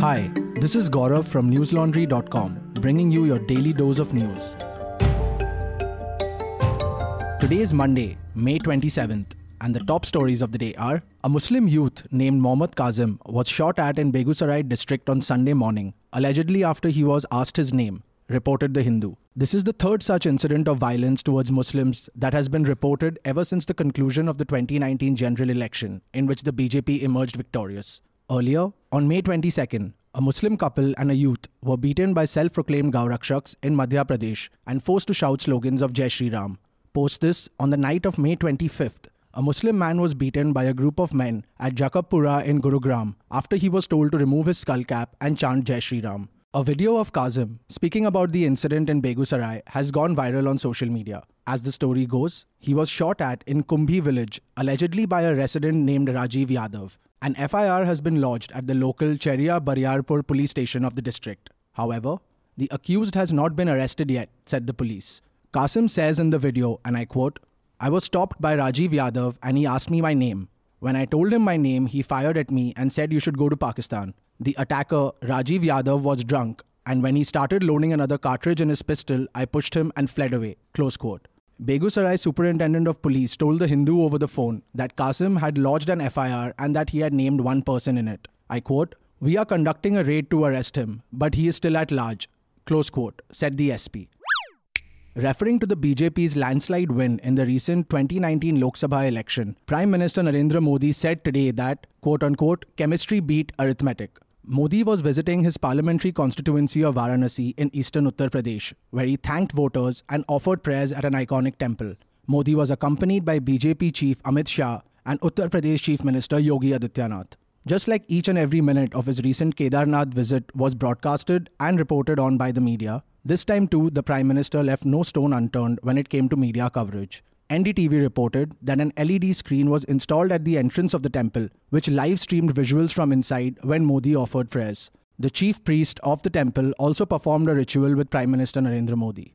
Hi, this is Gaurav from newslaundry.com, bringing you your daily dose of news. Today is Monday, May 27th, and the top stories of the day are a Muslim youth named Mohammad Kazim was shot at in Begusarai district on Sunday morning, allegedly after he was asked his name, reported The Hindu. This is the third such incident of violence towards Muslims that has been reported ever since the conclusion of the 2019 general election, in which the BJP emerged victorious. Earlier, on May 22nd, a Muslim couple and a youth were beaten by self proclaimed Gaurakshaks in Madhya Pradesh and forced to shout slogans of Jai Shri Ram. Post this, on the night of May 25th, a Muslim man was beaten by a group of men at Jakabpura in Gurugram after he was told to remove his skull cap and chant Jai Shri Ram. A video of Kazim speaking about the incident in Begusarai has gone viral on social media. As the story goes, he was shot at in Kumbhi village, allegedly by a resident named Rajiv Yadav. An FIR has been lodged at the local Cheria Bariarpur police station of the district. However, the accused has not been arrested yet, said the police. Qasim says in the video, and I quote, I was stopped by Rajiv Yadav and he asked me my name. When I told him my name, he fired at me and said you should go to Pakistan. The attacker, Rajiv Yadav, was drunk, and when he started loading another cartridge in his pistol, I pushed him and fled away. Close quote. Begusarai Superintendent of Police told the Hindu over the phone that Qasim had lodged an FIR and that he had named one person in it. I quote, We are conducting a raid to arrest him, but he is still at large. Close quote, said the SP. Referring to the BJP's landslide win in the recent 2019 Lok Sabha election, Prime Minister Narendra Modi said today that, quote unquote, chemistry beat arithmetic. Modi was visiting his parliamentary constituency of Varanasi in eastern Uttar Pradesh, where he thanked voters and offered prayers at an iconic temple. Modi was accompanied by BJP chief Amit Shah and Uttar Pradesh Chief Minister Yogi Adityanath. Just like each and every minute of his recent Kedarnath visit was broadcasted and reported on by the media, this time too the Prime Minister left no stone unturned when it came to media coverage. NDTV reported that an LED screen was installed at the entrance of the temple, which live streamed visuals from inside when Modi offered prayers. The chief priest of the temple also performed a ritual with Prime Minister Narendra Modi.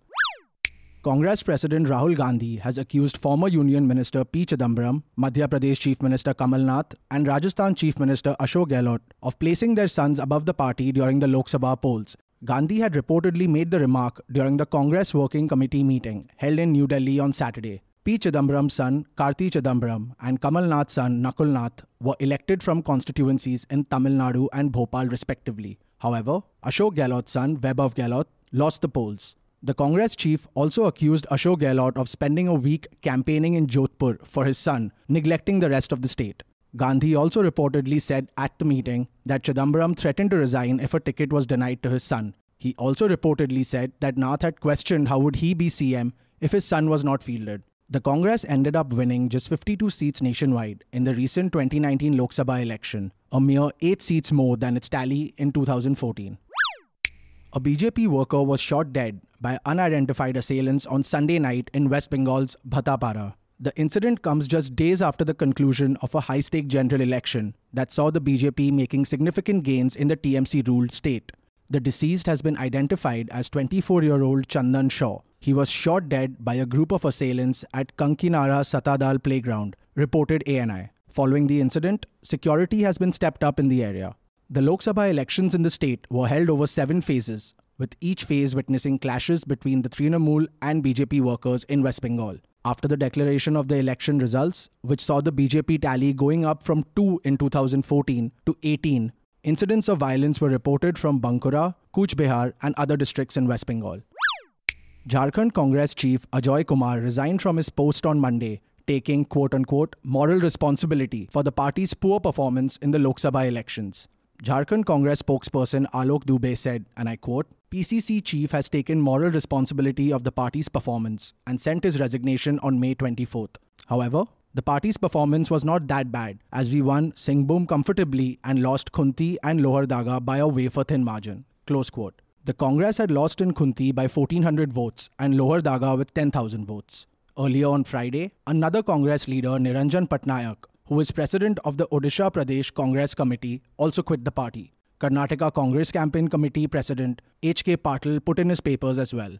Congress President Rahul Gandhi has accused former Union Minister P. Chidambaram, Madhya Pradesh Chief Minister Kamal Nath, and Rajasthan Chief Minister Ashok Gehlot of placing their sons above the party during the Lok Sabha polls. Gandhi had reportedly made the remark during the Congress Working Committee meeting held in New Delhi on Saturday. P. Chidambaram's son, Karti Chidambaram, and Kamal Nath's son, Nakul Nath, were elected from constituencies in Tamil Nadu and Bhopal, respectively. However, Ashok Gehlot's son, Vaibhav Gehlot, lost the polls. The Congress chief also accused Ashok Gehlot of spending a week campaigning in Jodhpur for his son, neglecting the rest of the state. Gandhi also reportedly said at the meeting that Chidambaram threatened to resign if a ticket was denied to his son. He also reportedly said that Nath had questioned how would he be CM if his son was not fielded. The Congress ended up winning just 52 seats nationwide in the recent 2019 Lok Sabha election, a mere 8 seats more than its tally in 2014. A BJP worker was shot dead by unidentified assailants on Sunday night in West Bengal's Bhatpara. The incident comes just days after the conclusion of a high stake general election that saw the BJP making significant gains in the TMC ruled state. The deceased has been identified as 24 year old Chandan Shaw. He was shot dead by a group of assailants at Kankinara Satadal playground, reported ANI. Following the incident, security has been stepped up in the area. The Lok Sabha elections in the state were held over seven phases, with each phase witnessing clashes between the Trinamool and BJP workers in West Bengal. After the declaration of the election results, which saw the BJP tally going up from 2 in 2014 to 18, incidents of violence were reported from Bankura, Cooch Behar, and other districts in West Bengal. Jharkhand Congress chief Ajoy Kumar resigned from his post on Monday, taking quote unquote moral responsibility for the party's poor performance in the Lok Sabha elections. Jharkhand Congress spokesperson Alok Dubey said, and I quote, PCC chief has taken moral responsibility of the party's performance and sent his resignation on May 24th. However, the party's performance was not that bad as we won Singhbhum comfortably and lost Khunti and Lohardaga by a wafer thin margin. Close quote. The Congress had lost in Khunti by 1400 votes and Lohardaga with 10,000 votes. Earlier on Friday, another Congress leader, Niranjan Patnaik, who is president of the Odisha Pradesh Congress Committee, also quit the party. Karnataka Congress Campaign Committee President H.K. Patil put in his papers as well.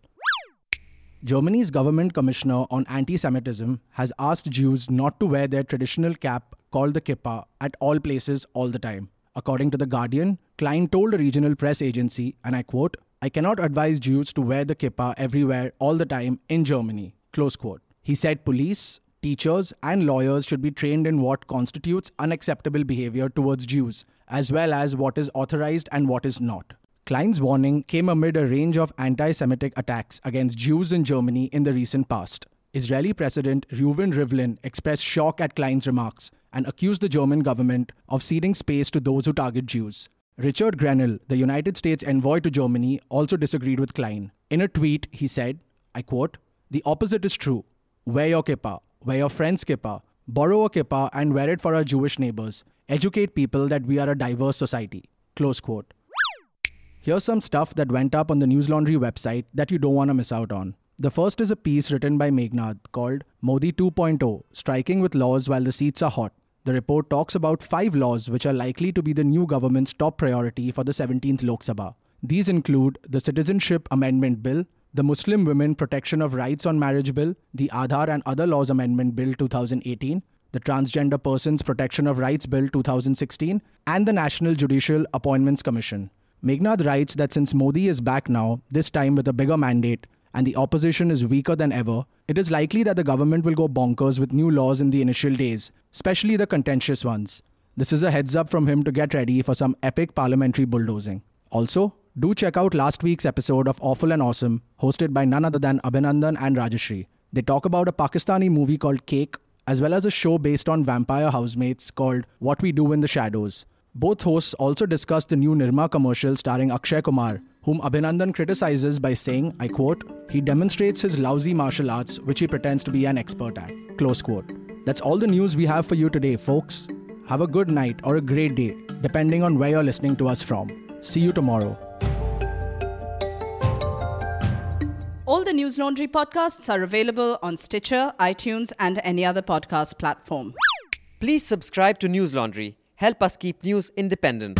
Germany's government commissioner on anti Semitism has asked Jews not to wear their traditional cap called the kippah at all places all the time. According to The Guardian, Klein told a regional press agency, and I quote, I cannot advise Jews to wear the kippah everywhere all the time in Germany. Close quote. He said police, teachers, and lawyers should be trained in what constitutes unacceptable behavior towards Jews, as well as what is authorized and what is not. Klein's warning came amid a range of anti Semitic attacks against Jews in Germany in the recent past. Israeli President Reuven Rivlin expressed shock at Klein's remarks and accused the German government of ceding space to those who target Jews. Richard Grenell, the United States envoy to Germany, also disagreed with Klein. In a tweet, he said, I quote, The opposite is true. Wear your kippah, wear your friend's kippah, borrow a kippah and wear it for our Jewish neighbors. Educate people that we are a diverse society. Close quote. Here's some stuff that went up on the News Laundry website that you don't want to miss out on. The first is a piece written by Meghnad called Modi 2.0 Striking with Laws While the Seats Are Hot. The report talks about five laws which are likely to be the new government's top priority for the 17th Lok Sabha. These include the Citizenship Amendment Bill, the Muslim Women Protection of Rights on Marriage Bill, the Aadhaar and Other Laws Amendment Bill 2018, the Transgender Persons Protection of Rights Bill 2016, and the National Judicial Appointments Commission. Meghnad writes that since Modi is back now, this time with a bigger mandate, and the opposition is weaker than ever, it is likely that the government will go bonkers with new laws in the initial days, especially the contentious ones. This is a heads up from him to get ready for some epic parliamentary bulldozing. Also, do check out last week's episode of Awful and Awesome, hosted by none other than Abhinandan and Rajyasree. They talk about a Pakistani movie called Cake, as well as a show based on vampire housemates called What We Do in the Shadows. Both hosts also discuss the new Nirma commercial starring Akshay Kumar, whom Abhinandan criticizes by saying, I quote, he demonstrates his lousy martial arts, which he pretends to be an expert at. Close quote. That's all the news we have for you today, folks. Have a good night or a great day, depending on where you're listening to us from. See you tomorrow. All the News Laundry podcasts are available on Stitcher, iTunes, and any other podcast platform. Please subscribe to News Laundry. Help us keep news independent.